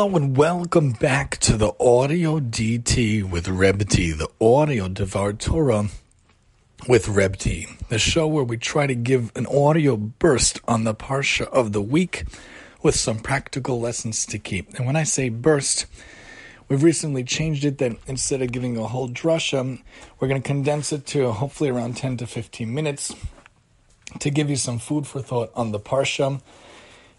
Hello and welcome back to the Audio DT with Reb T, the Audio Devar Torah with Reb T, the show where we try to give an audio burst on the Parsha of the week with some practical lessons to keep. And when I say burst, we've recently changed it that instead of giving a whole drasha, we're going to condense it to hopefully around 10 to 15 minutes to give you some food for thought on the Parsha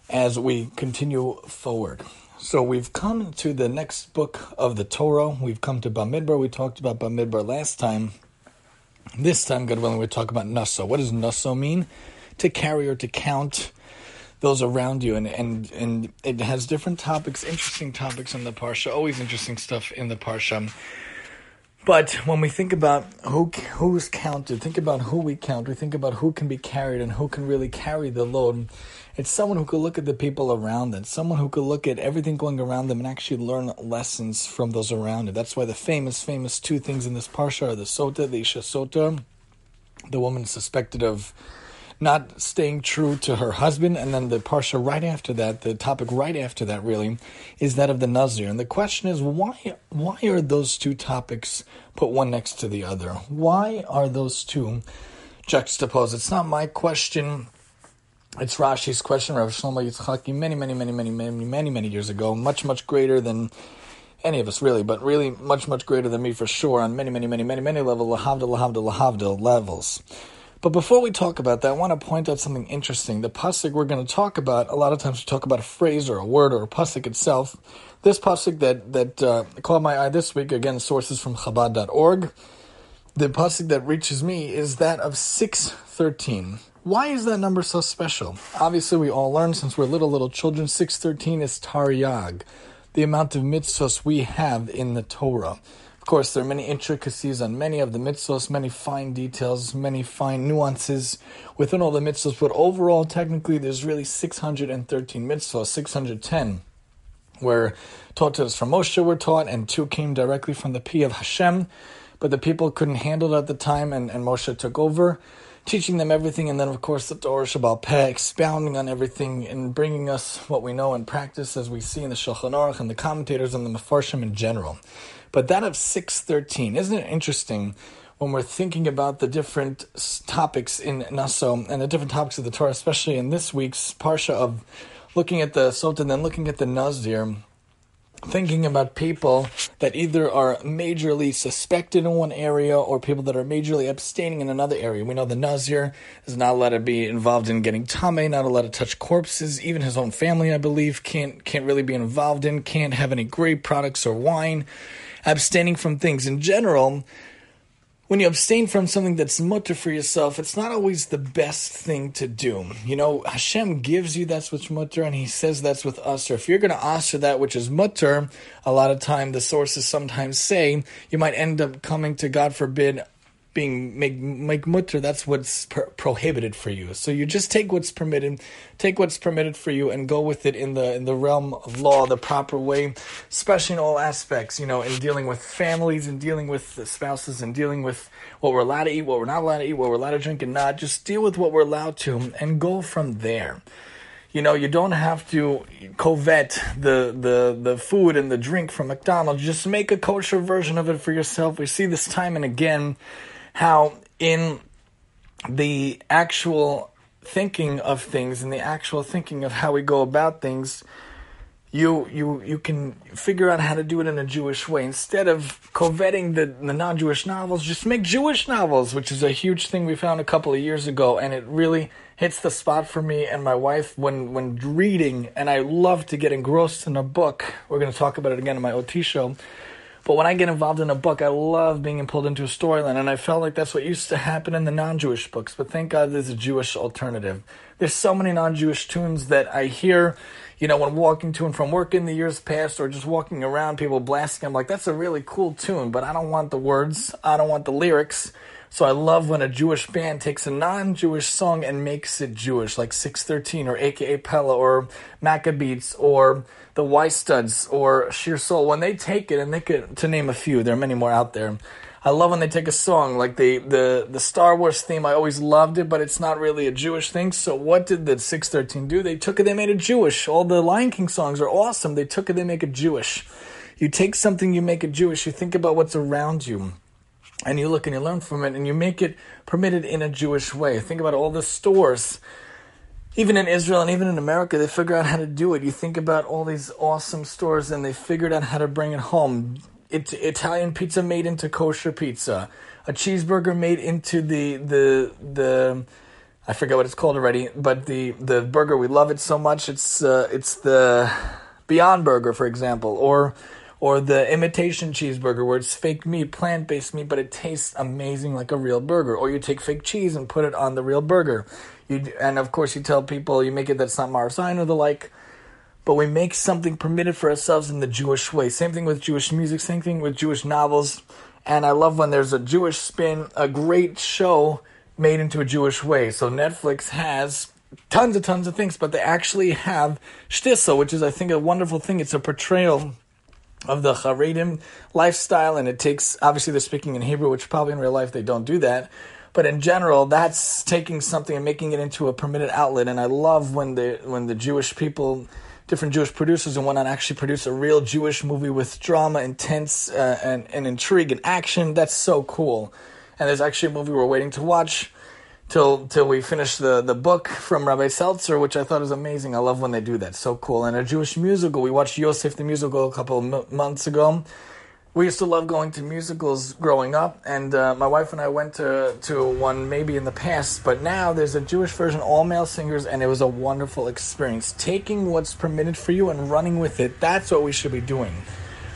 as we continue forward. So we've come to the next book of the Torah. We've come to Bamidbar. We talked about Bamidbar last time. This time, God willing, we talk about Naso. What does Naso mean? To carry or to count those around you, and and and it has different topics, interesting topics in the parsha. Always interesting stuff in the parsha. But when we think about who who's counted, think about who we count. We think about who can be carried and who can really carry the load. It's someone who could look at the people around them, someone who could look at everything going around them and actually learn lessons from those around them. That's why the famous, famous two things in this parsha are the sota, the isha sota, the woman suspected of not staying true to her husband, and then the parsha right after that, the topic right after that, really, is that of the nazir. And the question is, why why are those two topics put one next to the other? Why are those two juxtaposed? It's not my question. It's Rashi's question, Rav Shlomo Yitzchaki, many, many, many, many, many, many, many years ago, much, much greater than any of us really, but really much, much greater than me for sure on many, many, many, many, many levels, lahavda, lahavda, lahavda levels. But before we talk about that, I want to point out something interesting. The pasuk we're going to talk about, a lot of times we talk about a phrase or a word or a pasuk itself. This pasuk that that uh, caught my eye this week, again, sources from Chabad.org. The pasuk that reaches me is that of six thirteen. Why is that number so special? Obviously, we all learn since we're little little children. Six thirteen is Taryag, the amount of mitzvahs we have in the Torah. Of course, there are many intricacies on many of the mitzvahs, many fine details, many fine nuances within all the mitzvahs, but overall, technically, there's really 613 mitzvahs, 610 were taught to us from Moshe were taught, and two came directly from the P of Hashem, but the people couldn't handle it at the time, and, and Moshe took over, teaching them everything, and then, of course, the Torah Sheba'al Peh, expounding on everything and bringing us what we know and practice as we see in the Shulchan Aruch and the commentators and the Mefarshim in general. But that of 613, isn't it interesting when we're thinking about the different topics in Naso and the different topics of the Torah, especially in this week's Parsha of looking at the Sota and then looking at the Nazir, thinking about people that either are majorly suspected in one area or people that are majorly abstaining in another area. We know the Nazir is not allowed to be involved in getting tamei, not allowed to touch corpses. Even his own family, I believe, can't can't really be involved in, can't have any grape products or wine abstaining from things in general, when you abstain from something that's mutar for yourself, it's not always the best thing to do. You know, Hashem gives you that's what's mutar, and He says that's with us. Or if you're going to for that which is mutar, a lot of time the sources sometimes say you might end up coming to God forbid being make make mutar that's what's per- prohibited for you so you just take what's permitted take what's permitted for you and go with it in the in the realm of law the proper way especially in all aspects you know in dealing with families and dealing with the spouses and dealing with what we're allowed to eat what we're not allowed to eat what we're allowed to drink and not just deal with what we're allowed to and go from there you know, you don't have to covet the, the, the food and the drink from McDonald's. Just make a kosher version of it for yourself. We see this time and again how in the actual thinking of things and the actual thinking of how we go about things you you you can figure out how to do it in a Jewish way instead of coveting the, the non-Jewish novels. Just make Jewish novels, which is a huge thing we found a couple of years ago, and it really hits the spot for me and my wife when when reading. And I love to get engrossed in a book. We're going to talk about it again in my OT show. But when I get involved in a book, I love being pulled into a storyline, and I felt like that's what used to happen in the non-Jewish books. But thank God there's a Jewish alternative. There's so many non-Jewish tunes that I hear, you know, when walking to and from work in the years past, or just walking around, people blasting. I'm like, that's a really cool tune, but I don't want the words, I don't want the lyrics. So I love when a Jewish band takes a non-Jewish song and makes it Jewish, like 613 or AKA Pella or Maccabeats or the Y Studs or Shir Soul. When they take it and they could, to name a few, there are many more out there. I love when they take a song like the the the Star Wars theme. I always loved it, but it's not really a Jewish thing. So what did the Six Thirteen do? They took it, they made it Jewish. All the Lion King songs are awesome. They took it, they make it Jewish. You take something, you make it Jewish. You think about what's around you, and you look and you learn from it, and you make it permitted in a Jewish way. Think about all the stores even in Israel and even in America, they figure out how to do it. You think about all these awesome stores and they figured out how to bring it home it, Italian pizza made into kosher pizza, a cheeseburger made into the the the I forget what it's called already, but the the burger we love it so much. It's uh, it's the Beyond Burger, for example, or or the imitation cheeseburger where it's fake meat, plant based meat, but it tastes amazing like a real burger. Or you take fake cheese and put it on the real burger. You and of course you tell people you make it that's not Marseille or the like but we make something permitted for ourselves in the Jewish way. Same thing with Jewish music, same thing with Jewish novels. And I love when there's a Jewish spin, a great show made into a Jewish way. So Netflix has tons and tons of things, but they actually have Shtisel, which is, I think, a wonderful thing. It's a portrayal of the Haredim lifestyle, and it takes, obviously, they're speaking in Hebrew, which probably in real life they don't do that. But in general, that's taking something and making it into a permitted outlet. And I love when the when the Jewish people different Jewish producers and whatnot actually produce a real Jewish movie with drama, intense, uh, and, and intrigue and action. That's so cool. And there's actually a movie we're waiting to watch till till we finish the, the book from Rabbi Seltzer, which I thought is amazing. I love when they do that. So cool. And a Jewish musical. We watched Yosef the musical a couple m- months ago we used to love going to musicals growing up, and uh, my wife and I went to to one maybe in the past, but now there's a Jewish version, all male singers, and it was a wonderful experience. Taking what's permitted for you and running with it, that's what we should be doing.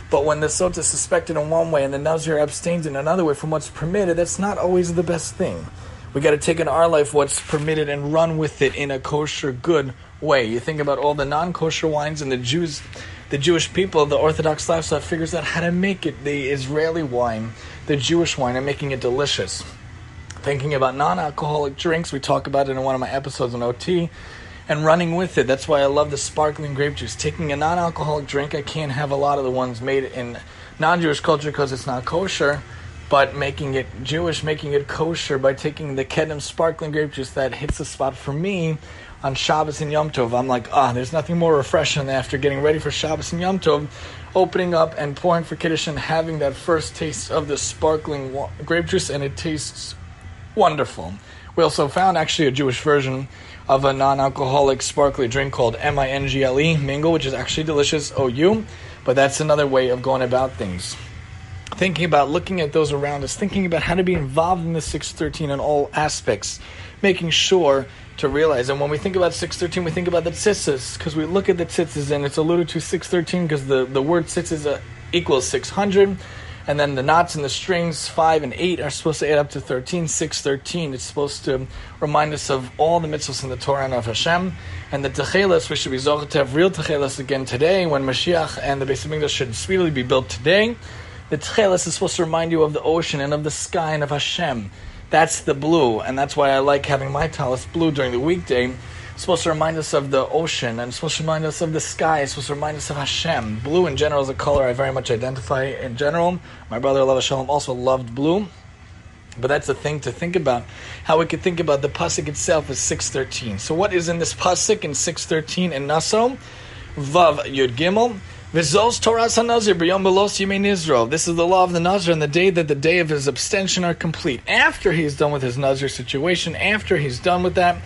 But when the sota is suspected in one way and the nazir abstains in another way from what's permitted, that's not always the best thing. We got to take in our life what's permitted and run with it in a kosher, good way. You think about all the non kosher wines and the Jews the Jewish people, the Orthodox lifestyle, figures out how to make it the Israeli wine, the Jewish wine, and making it delicious. Thinking about non alcoholic drinks, we talk about it in one of my episodes on OT, and running with it. That's why I love the sparkling grape juice. Taking a non alcoholic drink, I can't have a lot of the ones made in non Jewish culture because it's not kosher but making it Jewish, making it kosher by taking the Kedem sparkling grape juice that hits the spot for me on Shabbos and Yom Tov. I'm like, ah, there's nothing more refreshing after getting ready for Shabbos and Yom Tov, opening up and pouring for Kiddush and having that first taste of the sparkling grape juice, and it tastes wonderful. We also found actually a Jewish version of a non-alcoholic sparkly drink called M-I-N-G-L-E, Mingle, which is actually delicious, O-U, but that's another way of going about things thinking about looking at those around us, thinking about how to be involved in the 613 in all aspects, making sure to realize. And when we think about 613, we think about the tzitzis, because we look at the tzitzis and it's alluded to 613 because the, the word tzitzis uh, equals 600. And then the knots and the strings, 5 and 8, are supposed to add up to 13, 613. It's supposed to remind us of all the mitzvahs in the Torah and of Hashem. And the techelas, we should be zochah to have real techelas again today, when Mashiach and the Beis Hamikdash should speedily be built today. The techelas is supposed to remind you of the ocean and of the sky and of Hashem. That's the blue, and that's why I like having my tallis blue during the weekday. It's supposed to remind us of the ocean, and it's supposed to remind us of the sky. It's supposed to remind us of Hashem. Blue in general is a color I very much identify in general. My brother Lava Shalom also loved blue. But that's the thing to think about. How we could think about the pasuk itself is six thirteen. So what is in this pasuk in six thirteen in Naso? Vav Yud Gimel. Vizos Belos Yemein Israel. This is the law of the Nazir and the day that the day of his abstention are complete. After he's done with his Nazir situation, after he's done with that,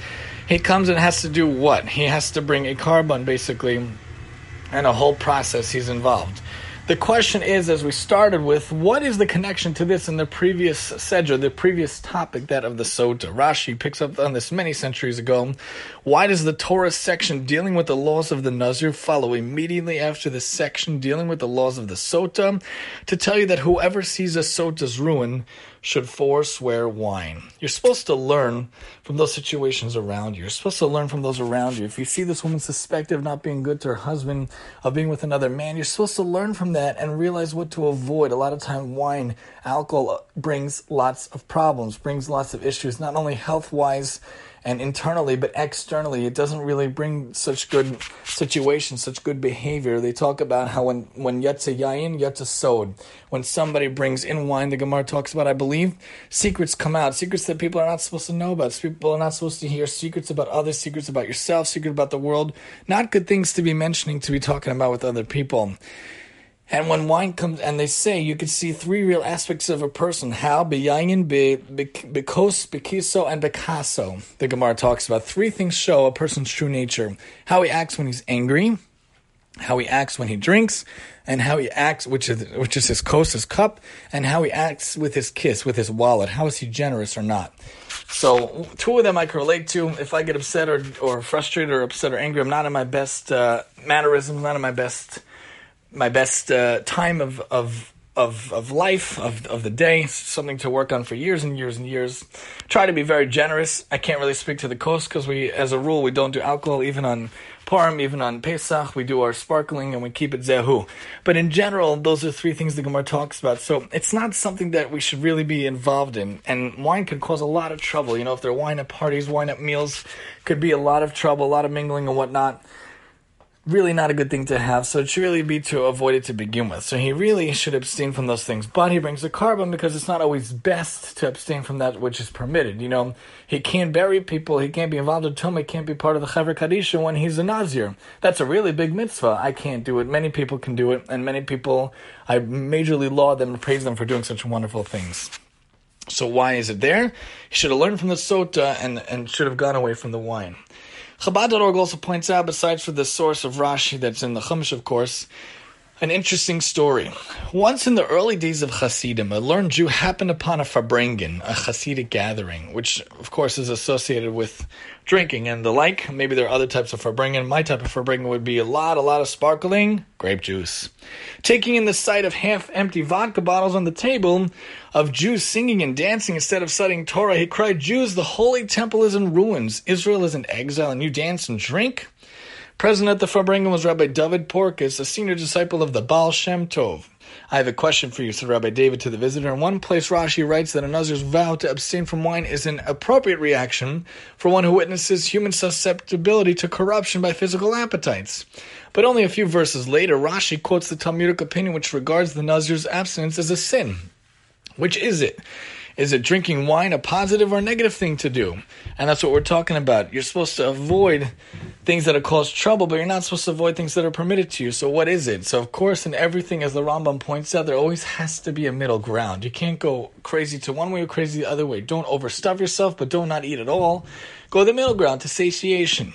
he comes and has to do what? He has to bring a korban, basically, and a whole process he's involved. The question is, as we started with, what is the connection to this in the previous sedra, the previous topic, that of the Sota? Rashi picks up on this many centuries ago. Why does the Torah section dealing with the laws of the Nazir follow immediately after the section dealing with the laws of the Sota? To tell you that whoever sees a Sota's ruin should forswear wine. You're supposed to learn from those situations around you. You're supposed to learn from those around you. If you see this woman suspected of not being good to her husband, of being with another man, you're supposed to learn from that and realize what to avoid. A lot of time, wine, alcohol brings lots of problems, brings lots of issues, not only health wise and internally, but externally. It doesn't really bring such good situations, such good behavior. They talk about how when, when yatsa yayin, sod. When somebody brings in wine, the Gemara talks about, I believe, secrets come out, secrets that people are not supposed to know about. People are not supposed to hear secrets about others, secrets about yourself, secrets about the world. Not good things to be mentioning, to be talking about with other people. And when wine comes, and they say you can see three real aspects of a person: how beyayin, be bekos, bekiso, and bekaso. The Gemara talks about three things show a person's true nature: how he acts when he's angry, how he acts when he drinks, and how he acts, which is which is his kos, his cup, and how he acts with his kiss, with his wallet. How is he generous or not? So two of them I can relate to. If I get upset or or frustrated or upset or angry, I'm not in my best uh, mannerisms, not in my best my best uh, time of, of of of life of of the day, something to work on for years and years and years. Try to be very generous. I can't really speak to the coast because we, as a rule, we don't do alcohol even on Purim, even on Pesach. We do our sparkling and we keep it zehu. But in general, those are three things the Gemara talks about. So it's not something that we should really be involved in. And wine could cause a lot of trouble. You know, if there are wine at parties, wine at meals, could be a lot of trouble, a lot of mingling and whatnot really not a good thing to have, so it should really be to avoid it to begin with. So he really should abstain from those things. But he brings the korban because it's not always best to abstain from that which is permitted. You know, he can't bury people, he can't be involved in Tumah, can't be part of the Chevra Kadisha when he's a Nazir. That's a really big mitzvah. I can't do it. Many people can do it, and many people, I majorly laud them and praise them for doing such wonderful things. So why is it there? He should have learned from the sota and, and should have gone away from the wine. Chabad.org also points out, besides for the source of Rashi that's in the Chumash, of course, an interesting story. Once in the early days of Hasidim, a learned Jew happened upon a Farbrengen, a Hasidic gathering, which of course is associated with drinking and the like. Maybe there are other types of Farbrengen. My type of Farbrengen would be a lot, a lot of sparkling grape juice. Taking in the sight of half-empty vodka bottles on the table, of Jews singing and dancing instead of studying Torah, he cried, Jews, the holy temple is in ruins. Israel is in exile and you dance and drink? Present at the Farbrengen was Rabbi David Furkes, a senior disciple of the Baal Shem Tov. I have a question for you, said Rabbi David to the visitor. In one place, Rashi writes that a Nazir's vow to abstain from wine is an appropriate reaction for one who witnesses human susceptibility to corruption by physical appetites. But only a few verses later, Rashi quotes the Talmudic opinion which regards the Nazir's abstinence as a sin. Which is it? Is it drinking wine a positive or negative thing to do? And that's what we're talking about. You're supposed to avoid things that cause trouble, but you're not supposed to avoid things that are permitted to you. So what is it? So of course, in everything, as the Rambam points out, there always has to be a middle ground. You can't go crazy to one way or crazy the other way. Don't overstuff yourself, but don't not eat at all. Go the middle ground to satiation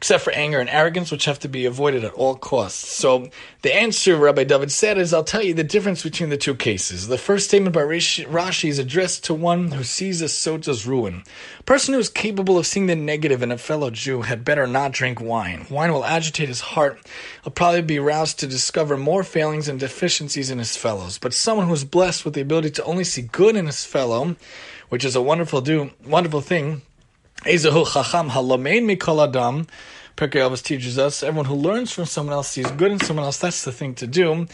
except for anger and arrogance, which have to be avoided at all costs. So the answer, Rabbi David said, is I'll tell you the difference between the two cases. The first statement by Rashi is addressed to one who sees a sota's ruin. A person who is capable of seeing the negative in a fellow Jew had better not drink wine. Wine will agitate his heart. He'll probably be roused to discover more failings and deficiencies in his fellows. But someone who is blessed with the ability to only see good in his fellow, which is a wonderful do, wonderful thing, Ezehu chacham halomein mikol adam. Pirkei Avos teaches us everyone who learns from someone else sees good in someone else. That's the thing to do.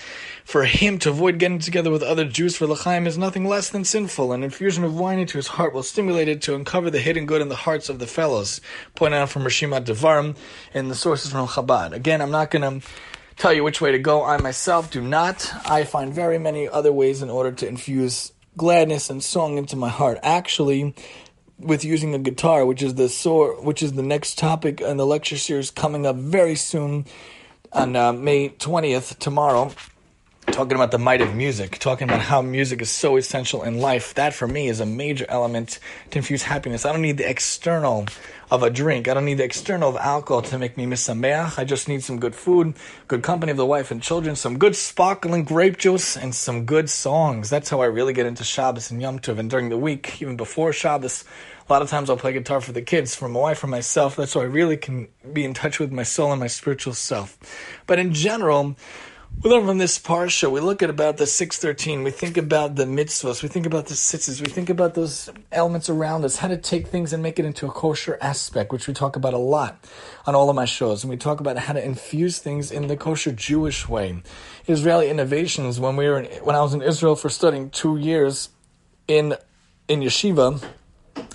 For him to avoid getting together with other Jews for l'chaim is nothing less than sinful. An infusion of wine into his heart will stimulate it to uncover the hidden good in the hearts of the fellows. Pointed out from Rishimat Devarim and the sources from Chabad. Again, I'm not going to tell you which way to go. I myself do not. I find very many other ways in order to infuse gladness and song into my heart. Actually, with using a guitar, which is the sore, which is the next topic in the lecture series coming up very soon on uh, May twentieth tomorrow. Talking about the might of music, talking about how music is so essential in life. That for me is a major element to infuse happiness. I don't need the external of a drink. I don't need the external of alcohol to make me miss misameach. I just need some good food, good company of the wife and children, some good sparkling grape juice, and some good songs. That's how I really get into Shabbos and Yom Tov. And during the week, even before Shabbos, a lot of times I'll play guitar for the kids, for my wife, for myself. That's how I really can be in touch with my soul and my spiritual self. But in general, we learn from this parsha. We look at about the six thirteen. We think about the mitzvahs. We think about the tzitzis. We think about those elements around us. How to take things and make it into a kosher aspect, which we talk about a lot on all of my shows. And we talk about how to infuse things in the kosher Jewish way. Israeli innovations. When we were in, when I was in Israel for studying two years in in yeshiva,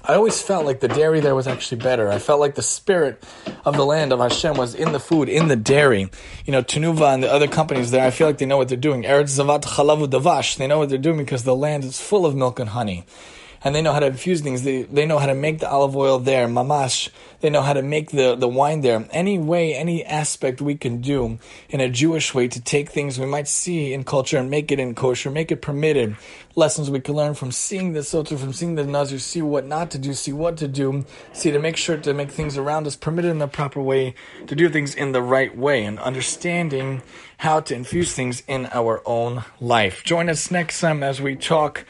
I always felt like the dairy there was actually better. I felt like the spirit of the land of Hashem was in the food, in the dairy. You know, Tnuva and the other companies there, I feel like they know what they're doing. Eretz Zavat Chalavu Davash, they know what they're doing because the land is full of milk and honey and they know how to infuse things. They, they know how to make the olive oil there, mamash. They know how to make the, the wine there. Any way, any aspect we can do in a Jewish way to take things we might see in culture and make it in kosher, make it permitted. Lessons we can learn from seeing the Sota, from seeing the Nazir, see what not to do, see what to do, see to make sure to make things around us permitted in the proper way, to do things in the right way, and understanding how to infuse things in our own life. Join us next time as we talk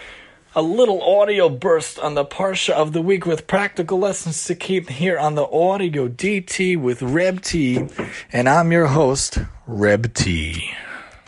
a little audio burst on the Parsha of the week with practical lessons to keep here on the Audio DT with Reb T. And I'm your host, Reb T.